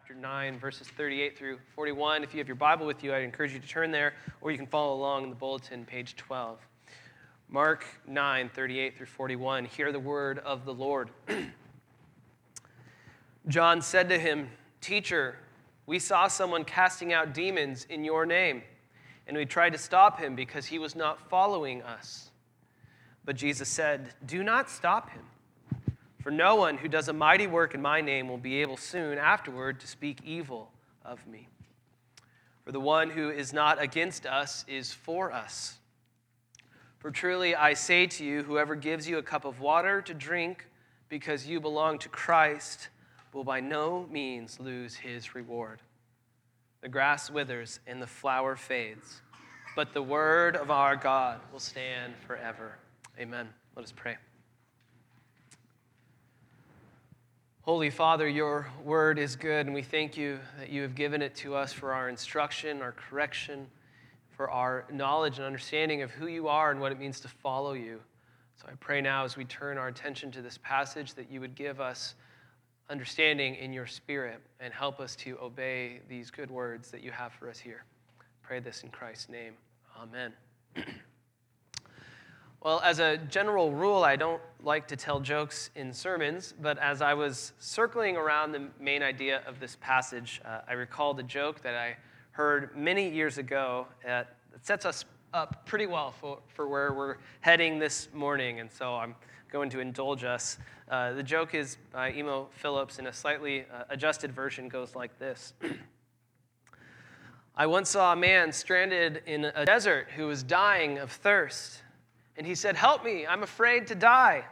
chapter 9, verses 38 through 41. If you have your Bible with you, I'd encourage you to turn there, or you can follow along in the bulletin, page 12. Mark 9, 38 through 41. Hear the word of the Lord. John said to him, Teacher, we saw someone casting out demons in your name, and we tried to stop him because he was not following us. But Jesus said, Do not stop him. For no one who does a mighty work in my name will be able soon afterward to speak evil of me. For the one who is not against us is for us. For truly I say to you, whoever gives you a cup of water to drink because you belong to Christ will by no means lose his reward. The grass withers and the flower fades, but the word of our God will stand forever. Amen. Let us pray. Holy Father, your word is good, and we thank you that you have given it to us for our instruction, our correction, for our knowledge and understanding of who you are and what it means to follow you. So I pray now as we turn our attention to this passage that you would give us understanding in your spirit and help us to obey these good words that you have for us here. Pray this in Christ's name. Amen. Well, as a general rule, I don't like to tell jokes in sermons, but as I was circling around the main idea of this passage, uh, I recalled a joke that I heard many years ago that sets us up pretty well for, for where we're heading this morning, and so I'm going to indulge us. Uh, the joke is by Emo Philips, in a slightly uh, adjusted version, goes like this. I once saw a man stranded in a desert who was dying of thirst. And he said, Help me, I'm afraid to die.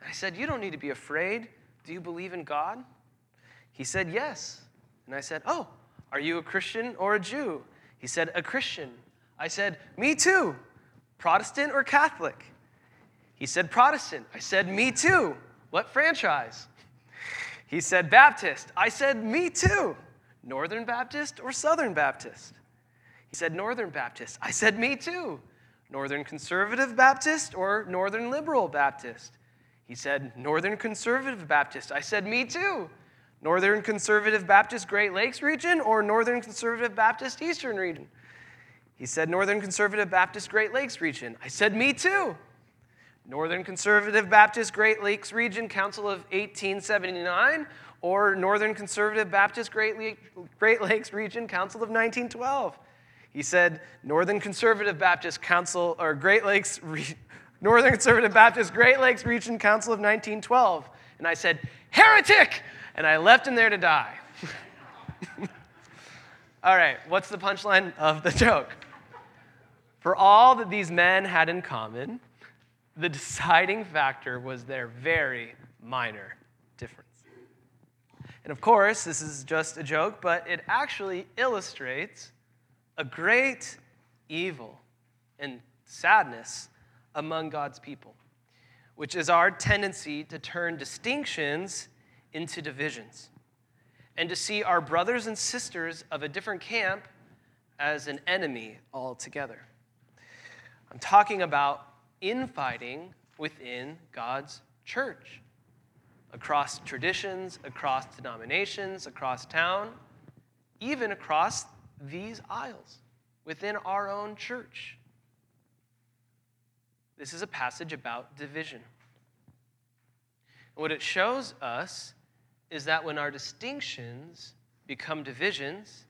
And I said, You don't need to be afraid. Do you believe in God? He said, Yes. And I said, Oh, are you a Christian or a Jew? He said, A Christian. I said, Me too. Protestant or Catholic? He said, Protestant. I said, Me too. What franchise? He said, Baptist. I said, Me too. Northern Baptist or Southern Baptist? He said, Northern Baptist. I said, Me too. Northern Conservative Baptist or Northern Liberal Baptist? He said, Northern Conservative Baptist. I said, Me too. Northern Conservative Baptist Great Lakes region or Northern Conservative Baptist Eastern region? He said, Northern Conservative Baptist Great Lakes region. I said, Me too. Northern Conservative Baptist Great Lakes Region Council of 1879 or Northern Conservative Baptist Great, Lakes Region Council of 1912. He said, Northern Conservative Baptist Council, or Great Lakes, Northern Conservative Baptist Great Lakes Region Council of 1912. And I said, heretic! And I left him there to die. all right, what's the punchline of the joke? For all that these men had in common, the deciding factor was their very minor difference. And of course, this is just a joke, but it actually illustrates a great evil and sadness among God's people, which is our tendency to turn distinctions into divisions and to see our brothers and sisters of a different camp as an enemy altogether. I'm talking about infighting within God's church, across traditions, across denominations, across town, even across these aisles within our own church. This is a passage about division. And what it shows us is that when our distinctions become divisions,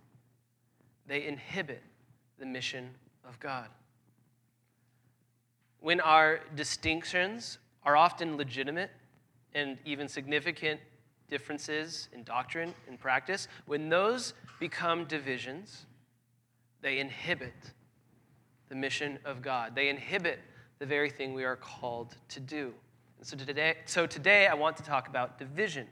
they inhibit the mission of God. When our distinctions are often legitimate and even significant differences in doctrine and practice, when those become divisions, they inhibit the mission of God. They inhibit the very thing we are called to do. And so today, so today I want to talk about division.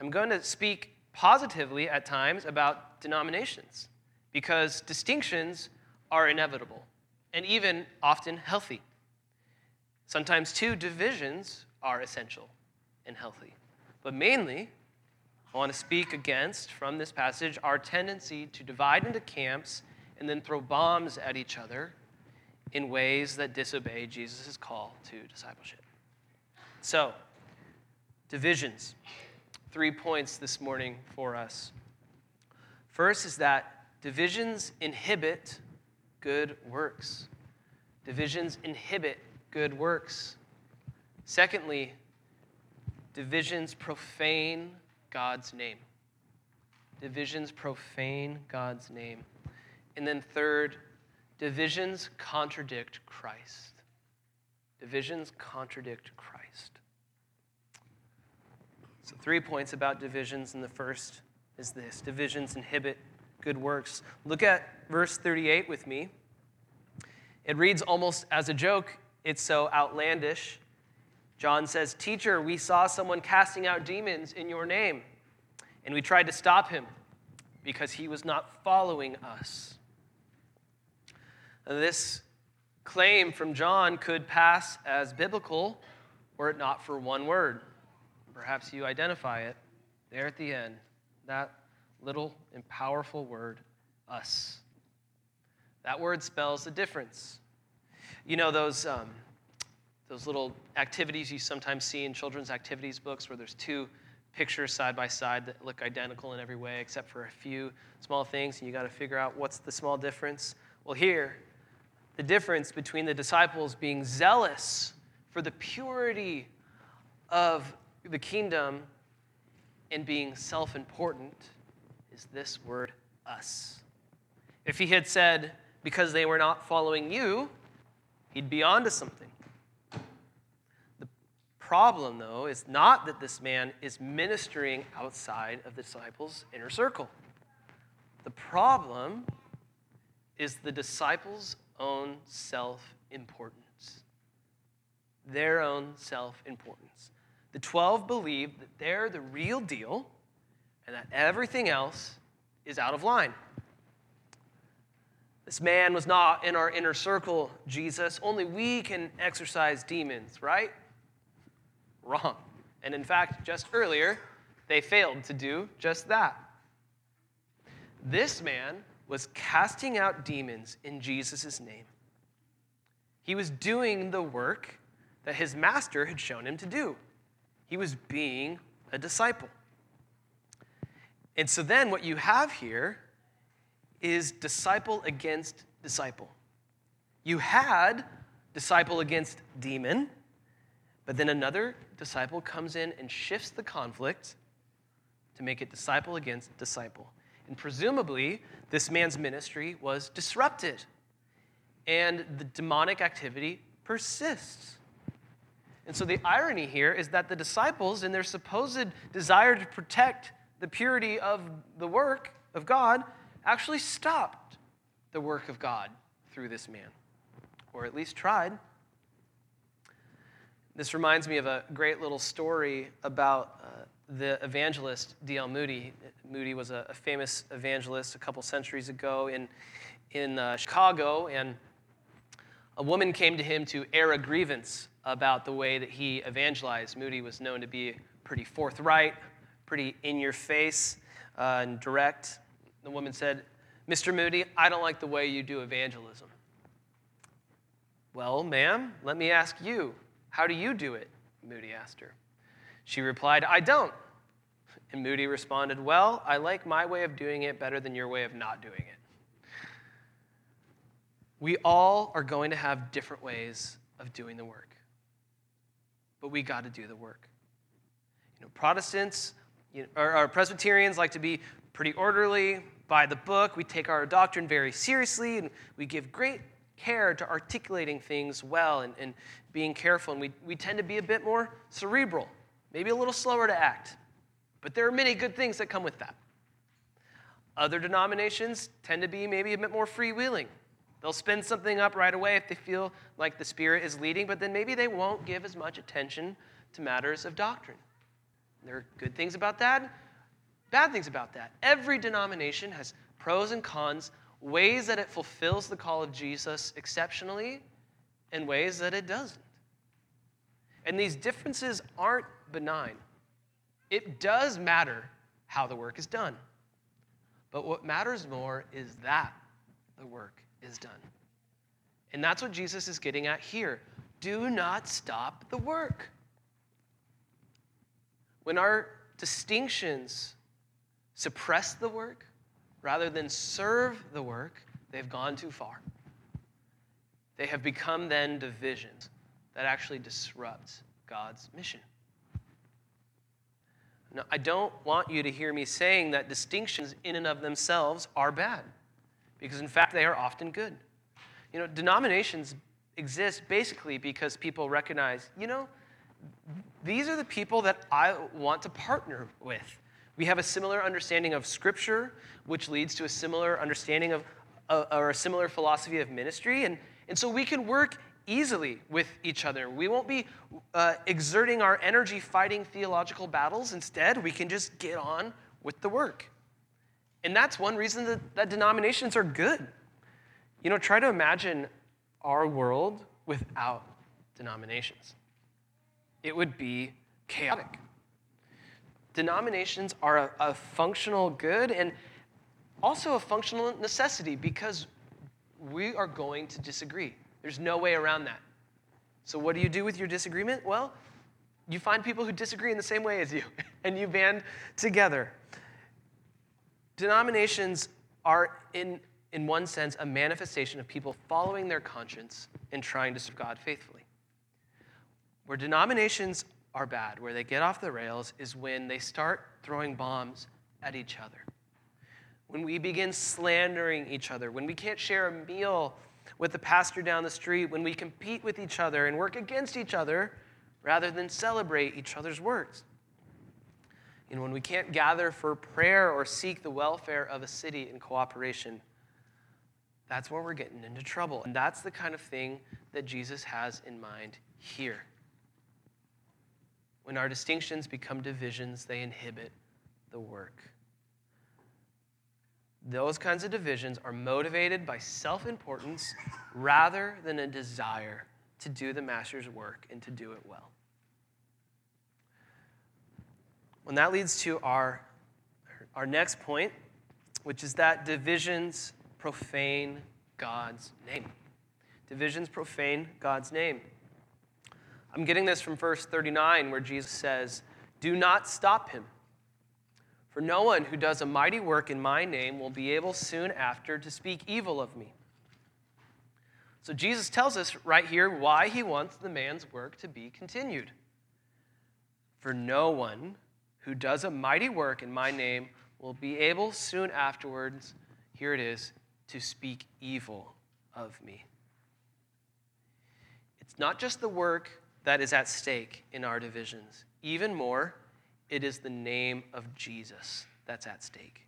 I'm going to speak positively at times about denominations because distinctions are inevitable and even often healthy. Sometimes, too, divisions are essential and healthy. But mainly, I want to speak against, from this passage, our tendency to divide into camps and then throw bombs at each other in ways that disobey Jesus' call to discipleship. So, divisions. three points this morning for us. First is that divisions inhibit good works. Divisions inhibit good works. Secondly, divisions profane God's name. Divisions profane God's name. And then third, divisions contradict Christ. Divisions contradict Christ. So, three points about divisions, and the first is this divisions inhibit good works. Look at verse 38 with me. It reads almost as a joke, it's so outlandish. John says, Teacher, we saw someone casting out demons in your name, and we tried to stop him because he was not following us. This claim from John could pass as biblical were it not for one word. Perhaps you identify it there at the end. That little and powerful word, us. That word spells the difference. You know those, um, those little activities you sometimes see in children's activities books where there's two pictures side by side that look identical in every way except for a few small things, and you got to figure out what's the small difference? Well, here, the difference between the disciples being zealous for the purity of the kingdom and being self important is this word, us. If he had said, because they were not following you, he'd be onto something. Problem, though, is not that this man is ministering outside of the disciples' inner circle. The problem is the disciples' own self importance. Their own self importance. The 12 believe that they're the real deal and that everything else is out of line. This man was not in our inner circle, Jesus. Only we can exorcise demons, right? Wrong. And in fact, just earlier, they failed to do just that. This man was casting out demons in Jesus' name. He was doing the work that his master had shown him to do. He was being a disciple. And so then what you have here is disciple against disciple. You had disciple against demon, but then another disciple comes in and shifts the conflict to make it disciple against disciple. And presumably, this man's ministry was disrupted, and the demonic activity persists. And so the irony here is that the disciples, in their supposed desire to protect the purity of the work of God, actually stopped the work of God through this man, or at least tried. This reminds me of a great little story about uh, the evangelist D.L. Moody. Moody was a, a, famous evangelist a couple centuries ago in, in uh, Chicago, and a woman came to him to air a grievance about the way that he evangelized. Moody was known to be pretty forthright, pretty in your face, uh, and direct. The woman said, Mr. Moody, I don't like the way you do evangelism. Well, ma'am, let me ask you, how do you do it? Moody asked her. She replied, I don't. And Moody responded, Well, I like my way of doing it better than your way of not doing it. We all are going to have different ways of doing the work but we got to do the work. You know, Protestants you know, or, or Presbyterians like to be pretty orderly, by the book. We take our doctrine very seriously, and we give great care to articulating things well and, and being careful. And we, we tend to be a bit more cerebral, maybe a little slower to act. But there are many good things that come with that. Other denominations tend to be maybe a bit more freewheeling. They'll spin something up right away if they feel like the Spirit is leading, but then maybe they won't give as much attention to matters of doctrine. There are good things about that, bad things about that. Every denomination has pros and cons, ways that it fulfills the call of Jesus exceptionally, and ways that it doesn't. And these differences aren't benign. It does matter how the work is done. But what matters more is that the work is done. And that's what Jesus is getting at here. Do not stop the work. When our distinctions suppress the work rather than serve the work, they've gone too far. They have become then divisions that actually disrupt God's mission. Now, I don't want you to hear me saying that distinctions in and of themselves are bad, because in fact they are often good. You know, denominations exist basically because people recognize, you know, these are the people that I want to partner with. We have a similar understanding of Scripture, which leads to a similar understanding of, uh, or a similar philosophy of ministry. And, and so we can work easily with each other. We won't be uh, exerting our energy fighting theological battles. Instead, we can just get on with the work. And that's one reason that, that denominations are good. You know, try to imagine our world without denominations. It would be chaotic. Denominations are a, a functional good and also a functional necessity because we are going to disagree. There's no way around that. So, what do you do with your disagreement? Well, you find people who disagree in the same way as you, and you band together. Denominations are, in, in one sense, a manifestation of people following their conscience and trying to serve God faithfully. Where denominations are bad, where they get off the rails, is when they start throwing bombs at each other. When we begin slandering each other, when we can't share a meal with the pastor down the street, when we compete with each other and work against each other rather than celebrate each other's works. Know, when we can't gather for prayer or seek the welfare of a city in cooperation, that's where we're getting into trouble. And that's the kind of thing that Jesus has in mind here. When our distinctions become divisions, they inhibit the work. Those kinds of divisions are motivated by self importance rather than a desire to do the master's work and to do it well. And that leads to our, our next point, which is that divisions profane God's name. Divisions profane God's name. I'm getting this from verse 39, where Jesus says, Do not stop him. For no one who does a mighty work in my name will be able soon after to speak evil of me. So Jesus tells us right here why he wants the man's work to be continued. For no one who does a mighty work in my name will be able soon afterwards, here it is, to speak evil of me. It's not just the work that is at stake in our divisions, even more, it is the name of Jesus that's at stake.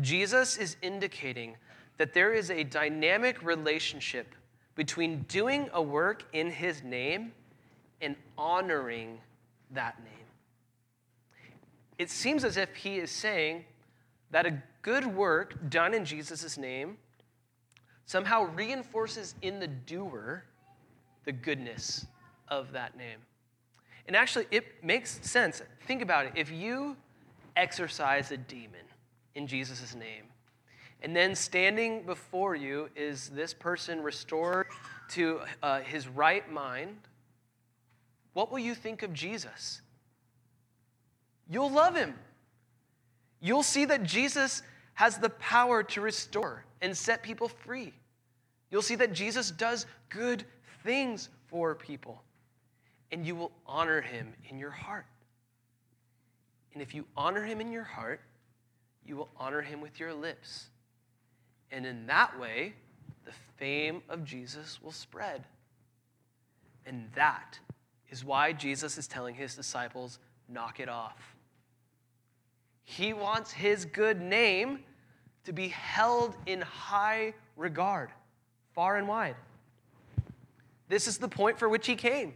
Jesus is indicating that there is a dynamic relationship between doing a work in his name and honoring that name. It seems as if he is saying that a good work done in Jesus' name somehow reinforces in the doer the goodness of that name. And actually, it makes sense. Think about it. If you exorcise a demon in Jesus' name, and then standing before you is this person restored to uh, his right mind, what will you think of Jesus? You'll love him. You'll see that Jesus has the power to restore and set people free. You'll see that Jesus does good things for people and you will honor him in your heart. And if you honor him in your heart, you will honor him with your lips. And in that way, the fame of Jesus will spread. And that is why Jesus is telling his disciples, knock it off. He wants his good name to be held in high regard, far and wide. This is the point for which he came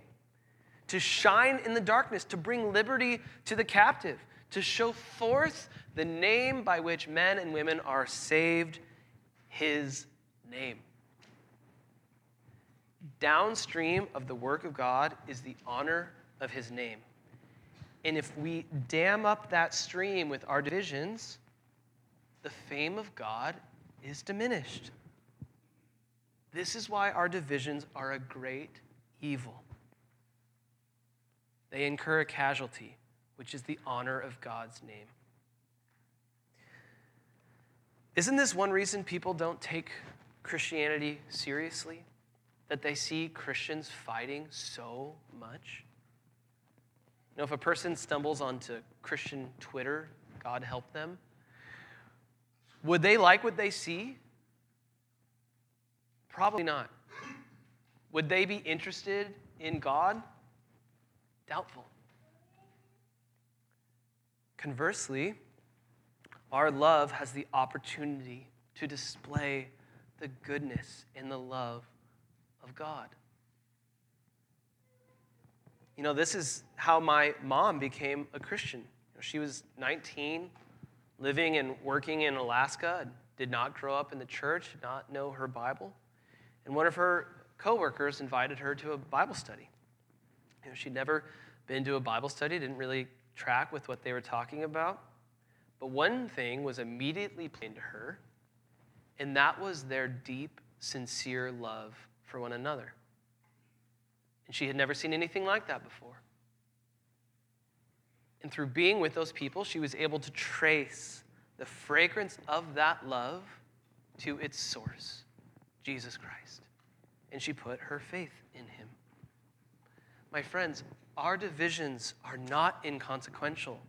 to shine in the darkness, to bring liberty to the captive, to show forth the name by which men and women are saved, his name. Downstream of the work of God is the honor of his name. And if we dam up that stream with our divisions, the fame of God is diminished. This is why our divisions are a great evil. They incur a casualty which is the honor of God's name. Isn't this one reason people don't take Christianity seriously? That they see Christians fighting so much? You know, if a person stumbles onto Christian Twitter, God help them, would they like what they see? Probably not. Would they be interested in God? Doubtful. Conversely, our love has the opportunity to display the goodness and the love of God. You know, this is how my mom became a Christian. She was 19, living and working in Alaska, did not grow up in the church, did not know her Bible. And one of her coworkers invited her to a Bible study. You know, she'd never been to a Bible study, didn't really track with what they were talking about. But one thing was immediately plain to her, and that was their deep, sincere love for one another. And she had never seen anything like that before. And through being with those people, she was able to trace the fragrance of that love to its source, Jesus Christ. And she put her faith in him. My friends, our divisions are not inconsequential.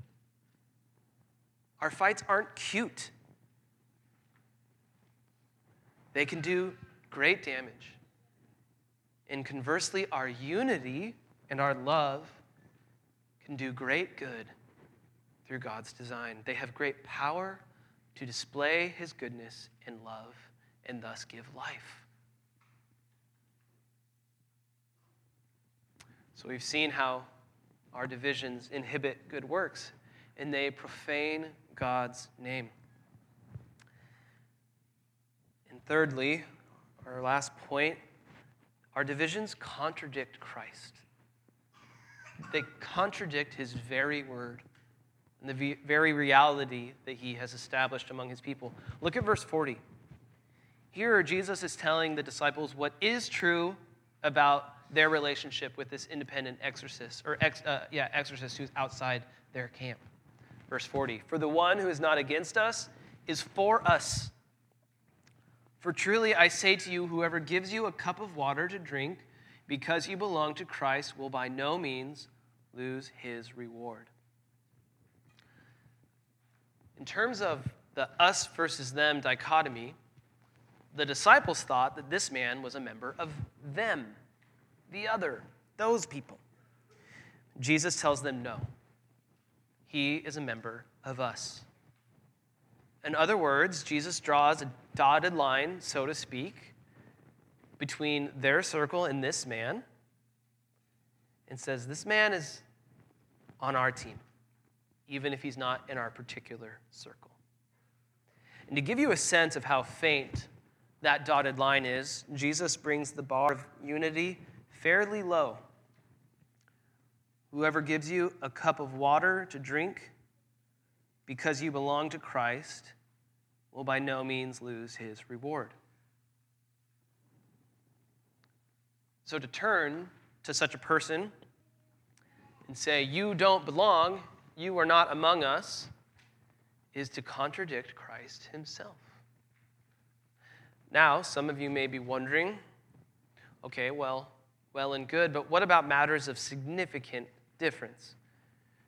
Our fights aren't cute. They can do great damage. And conversely, our unity and our love can do great good through God's design. They have great power to display His goodness and love and thus give life. So we've seen how our divisions inhibit good works and they profane God's name. And thirdly, our last point, our divisions contradict Christ. They contradict his very word and the very reality that he has established among his people. Look at verse 40. Here, Jesus is telling the disciples what is true about their relationship with this independent exorcist, or ex, uh, yeah, exorcist who's outside their camp. Verse 40 For the one who is not against us is for us. For truly I say to you, whoever gives you a cup of water to drink because you belong to Christ will by no means lose his reward. In terms of the us versus them dichotomy, the disciples thought that this man was a member of them the other, those people. Jesus tells them no. He is a member of us. In other words, Jesus draws a dotted line, so to speak, between their circle and this man and says, This man is on our team, even if he's not in our particular circle. And to give you a sense of how faint that dotted line is, Jesus brings the bar of unity fairly low. Whoever gives you a cup of water to drink because you belong to Christ will by no means lose his reward. So to turn to such a person and say, You don't belong, you are not among us, is to contradict Christ himself. Now, some of you may be wondering okay, well, well and good, but what about matters of significant difference?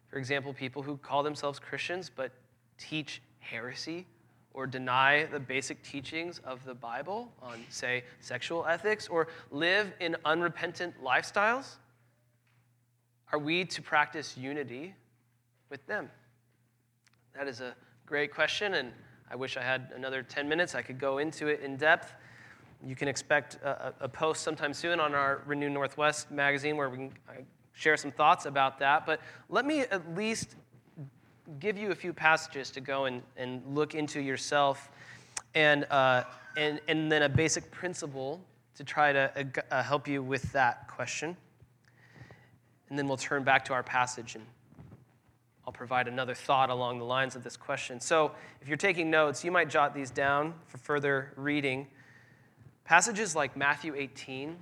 For example, people who call themselves Christians but teach heresy or deny the basic teachings of the Bible on, say, sexual ethics or live in unrepentant lifestyles? Are we to practice unity with them? That is a great question, and I wish I had another 10 minutes. I could go into it in depth. You can expect a, a, post sometime soon on our Renew Northwest magazine where we can share some thoughts about that. But let me at least give you a few passages to go and, and look into yourself and, uh, and, and then a basic principle to try to uh, uh, help you with that question. And then we'll turn back to our passage and I'll provide another thought along the lines of this question. So if you're taking notes, you might jot these down for further reading. Passages like Matthew 18,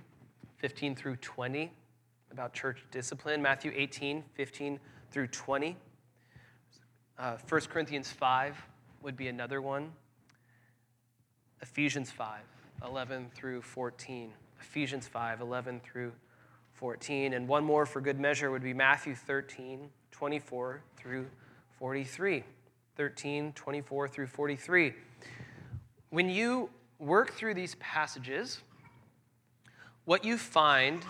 15 through 20, about church discipline, Matthew 18, 15 through 20, Uh, 1 Corinthians 5 would be another one. Ephesians 5, 11 through 14. Ephesians 5, 11 through 14. And one more for good measure would be Matthew 13, 24 through 43. 13, 24 through 43. When you work through these passages, what you find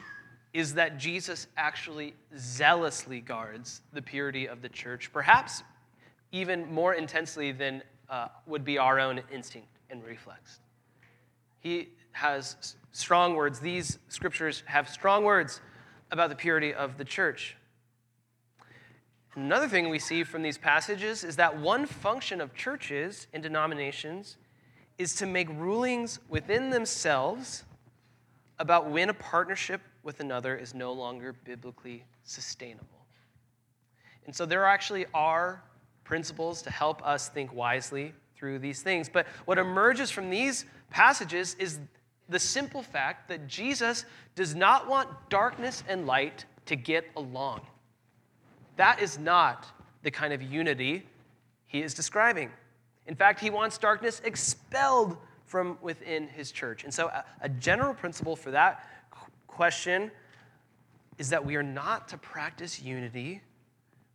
is that Jesus actually zealously guards the purity of the church, perhaps even more intensely than uh, would be our own instinct and reflex. He has strong words. These scriptures have strong words about the purity of the church. Another thing we see from these passages is that one function of churches and denominations is to make rulings within themselves about when a partnership with another is no longer biblically sustainable. And so there actually are principles to help us think wisely through these things. But what emerges from these passages is the simple fact that Jesus does not want darkness and light to get along. That is not the kind of unity he is describing. In fact, he wants darkness expelled from within his church. And so, a, a general principle for that question is that we are not to practice unity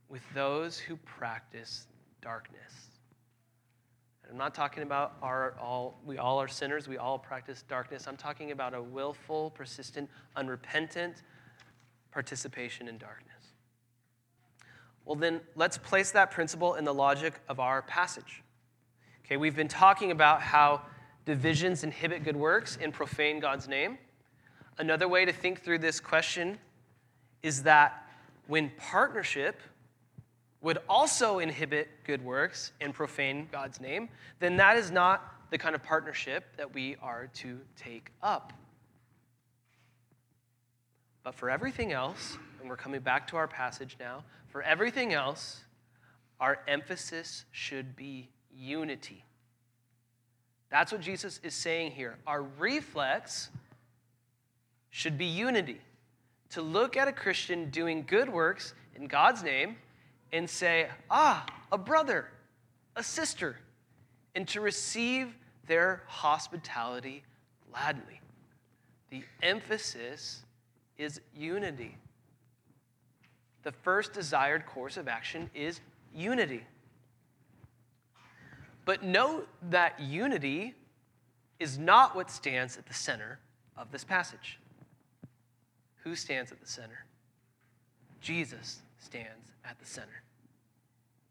with those who practice darkness. And I'm not talking about our all we all are sinners, we all practice darkness. I'm talking about a willful, persistent, unrepentant participation in darkness. Well, then let's place that principle in the logic of our passage. Okay, we've been talking about how divisions inhibit good works and profane God's name. Another way to think through this question is that when partnership would also inhibit good works and profane God's name, then that is not the kind of partnership that we are to take up. But for everything else, and we're coming back to our passage now, for everything else, our emphasis should be unity. That's what Jesus is saying here. Our reflex should be unity. To look at a Christian doing good works in God's name and say, ah, a brother, a sister, and to receive their hospitality gladly. The emphasis is unity. The first desired course of action is unity. But note that unity is not what stands at the center of this passage. Who stands at the center? Jesus stands at the center.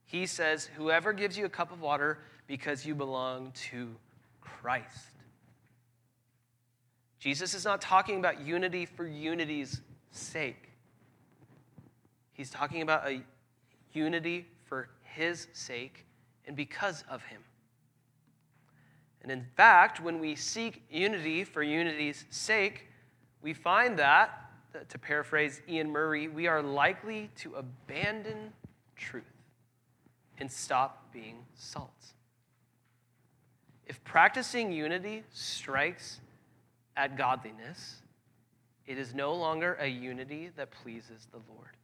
He says, Whoever gives you a cup of water because you belong to Christ. Jesus is not talking about unity for unity's sake. He's talking about a unity for his sake and because of him. And in fact, when we seek unity for unity's sake, we find that to paraphrase Iain Murray, we are likely to abandon truth and stop being salt. If practicing unity strikes at godliness, it is no longer a unity that pleases the Lord.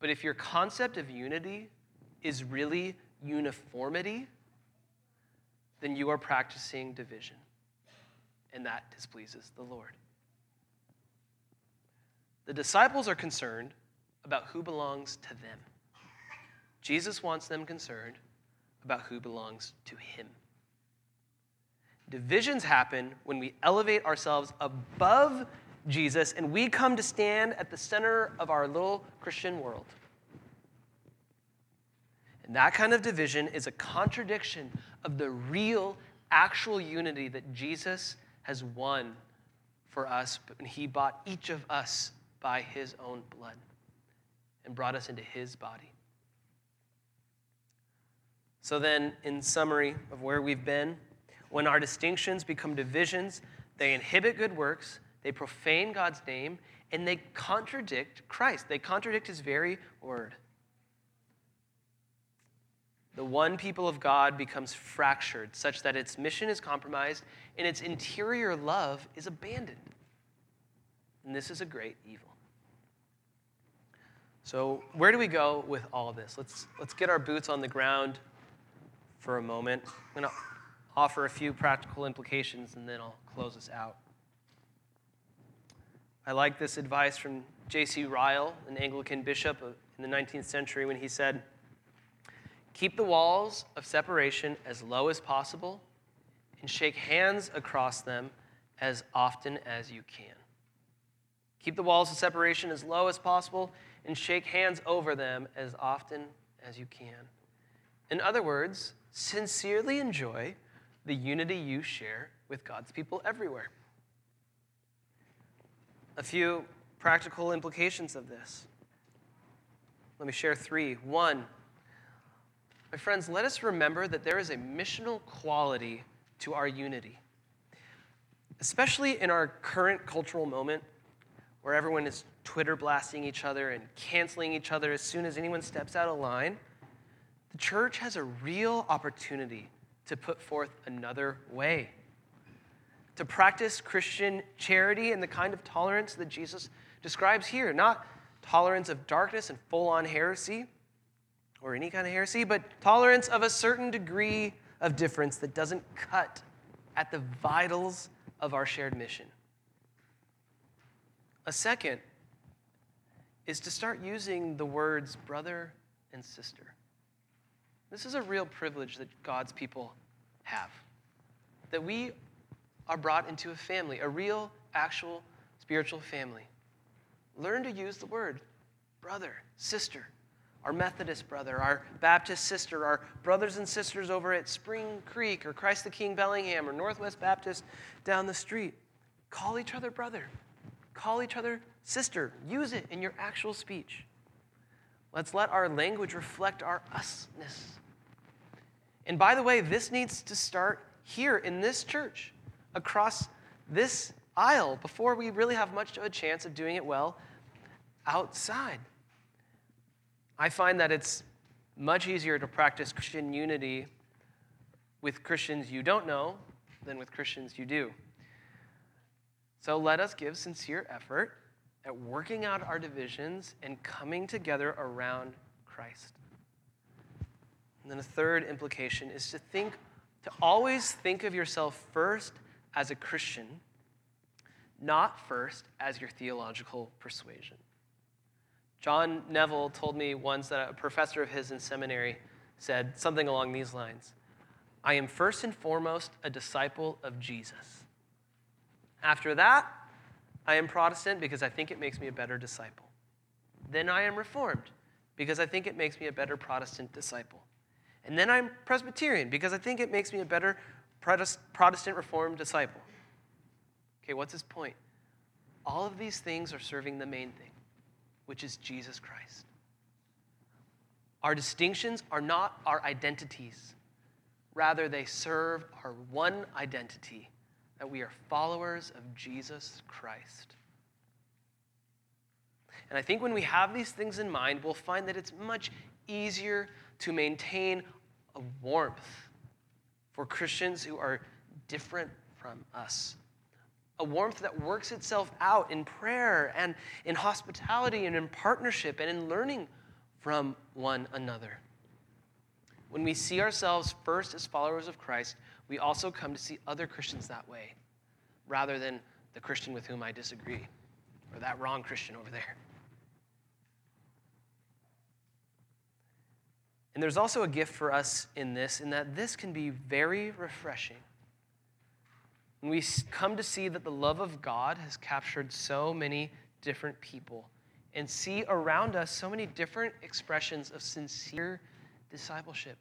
But if your concept of unity is really uniformity, then you are practicing division, and that displeases the Lord. The disciples are concerned about who belongs to them. Jesus wants them concerned about who belongs to him. Divisions happen when we elevate ourselves above Jesus and we come to stand at the center of our little Christian world. And that kind of division is a contradiction of the real, actual unity that Jesus has won for us. But he bought each of us by his own blood and brought us into his body. So, then, in summary of where we've been, when our distinctions become divisions, they inhibit good works, they profane God's name, and they contradict Christ. They contradict his very word. The one people of God becomes fractured such that its mission is compromised and its interior love is abandoned. And this is a great evil. So, where do we go with all this? Let's, let's get our boots on the ground for a moment. I'm going to offer a few practical implications and then I'll close us out. I like this advice from J.C. Ryle, an Anglican bishop in the 19th century, when he said, Keep the walls of separation as low as possible and shake hands across them as often as you can. Keep the walls of separation as low as possible and shake hands over them as often as you can. In other words, sincerely enjoy the unity you share with God's people everywhere. A few practical implications of this. Let me share three. One, my friends, let us remember that there is a missional quality to our unity. Especially in our current cultural moment where everyone is Twitter blasting each other and canceling each other as soon as anyone steps out of line, the church has a real opportunity to put forth another way. To practice Christian charity and the kind of tolerance that Jesus describes here, not tolerance of darkness and full on heresy or any kind of heresy, but tolerance of a certain degree of difference that doesn't cut at the vitals of our shared mission. A second is to start using the words brother and sister. This is a real privilege that God's people have. That we are brought into a family, a real, actual spiritual family. Learn to use the word brother, sister our Methodist brother, our Baptist sister, our brothers and sisters over at Spring Creek or Christ the King Bellingham or Northwest Baptist down the street. Call each other brother. Call each other sister. Use it in your actual speech. Let's let our language reflect our usness. And by the way, this needs to start here in this church, across this aisle, before we really have much of a chance of doing it well outside. I find that it's much easier to practice Christian unity with Christians you don't know than with Christians you do. So let us give sincere effort at working out our divisions and coming together around Christ. And then a third implication is to think to always think of yourself first as a Christian, not first as your theological persuasion. John Neville told me once that a professor of his in seminary said something along these lines I am first and foremost a disciple of Jesus. After that, I am Protestant because I think it makes me a better disciple. Then I am Reformed because I think it makes me a better Protestant disciple. And then I'm Presbyterian because I think it makes me a better Protestant Reformed disciple. Okay, what's his point? All of these things are serving the main thing which is Jesus Christ. Our distinctions are not our identities, rather, they serve our one identity that we are followers of Jesus Christ. And I think when we have these things in mind, we'll find that it's much easier to maintain a warmth for Christians who are different from us a warmth that works itself out in prayer and in hospitality and in partnership and in learning from one another. When we see ourselves first as followers of Christ, we also come to see other Christians that way, rather than the Christian with whom I disagree, or that wrong Christian over there. And there's also a gift for us in this, in that this can be very refreshing we come to see that the love of God has captured so many different people and see around us so many different expressions of sincere discipleship.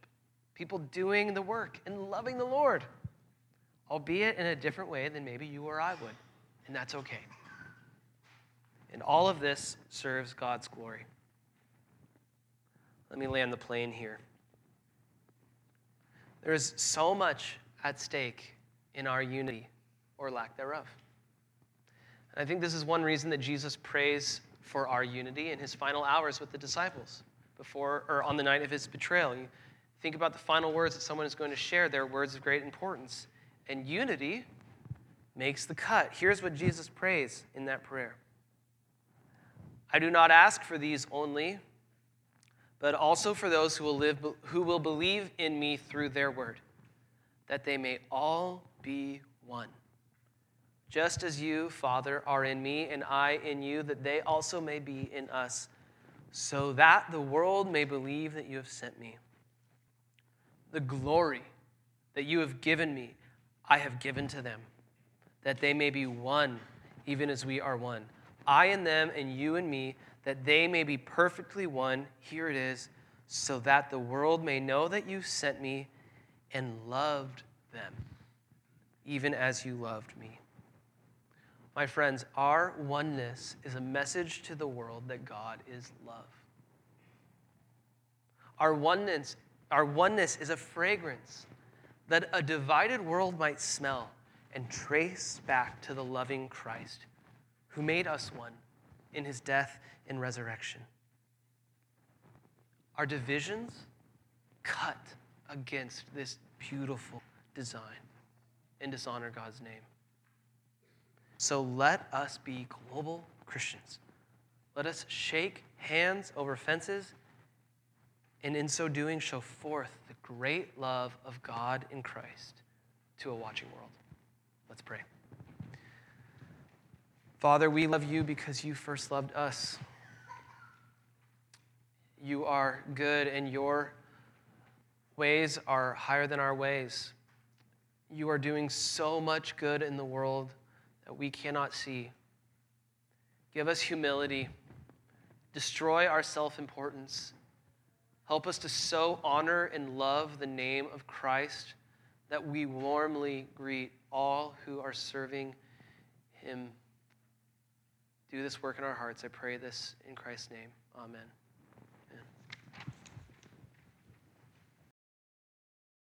People doing the work and loving the Lord, albeit in a different way than maybe you or I would. And that's okay. And all of this serves God's glory. Let me land the plane here. There is so much at stake in our unity or lack thereof. And I think this is one reason that Jesus prays for our unity in his final hours with the disciples before or on the night of his betrayal. You think about the final words that someone is going to share, they're words of great importance. And unity makes the cut. Here's what Jesus prays in that prayer I do not ask for these only, but also for those who will, live, who will believe in me through their word, that they may all be one. Just as you, Father, are in me and I in you, that they also may be in us, so that the world may believe that you have sent me. The glory that you have given me, I have given to them, that they may be one, even as we are one I and them, and you and me, that they may be perfectly one. Here it is, so that the world may know that you sent me and loved them, even as you loved me. My friends, our oneness is a message to the world that God is love. Our oneness, our oneness is a fragrance that a divided world might smell and trace back to the loving Christ who made us one in his death and resurrection. Our divisions cut against this beautiful design and dishonor God's name. So let us be global Christians. Let us shake hands over fences and in so doing show forth the great love of God in Christ to a watching world. Let's pray. Father, we love you because you first loved us. You are good, and your ways are higher than our ways. You are doing so much good in the world that we cannot see. Give us humility. Destroy our self importance. Help us to so honor and love the name of Christ that we warmly greet all who are serving him do this work in our hearts. I pray this in Christ's name. Amen.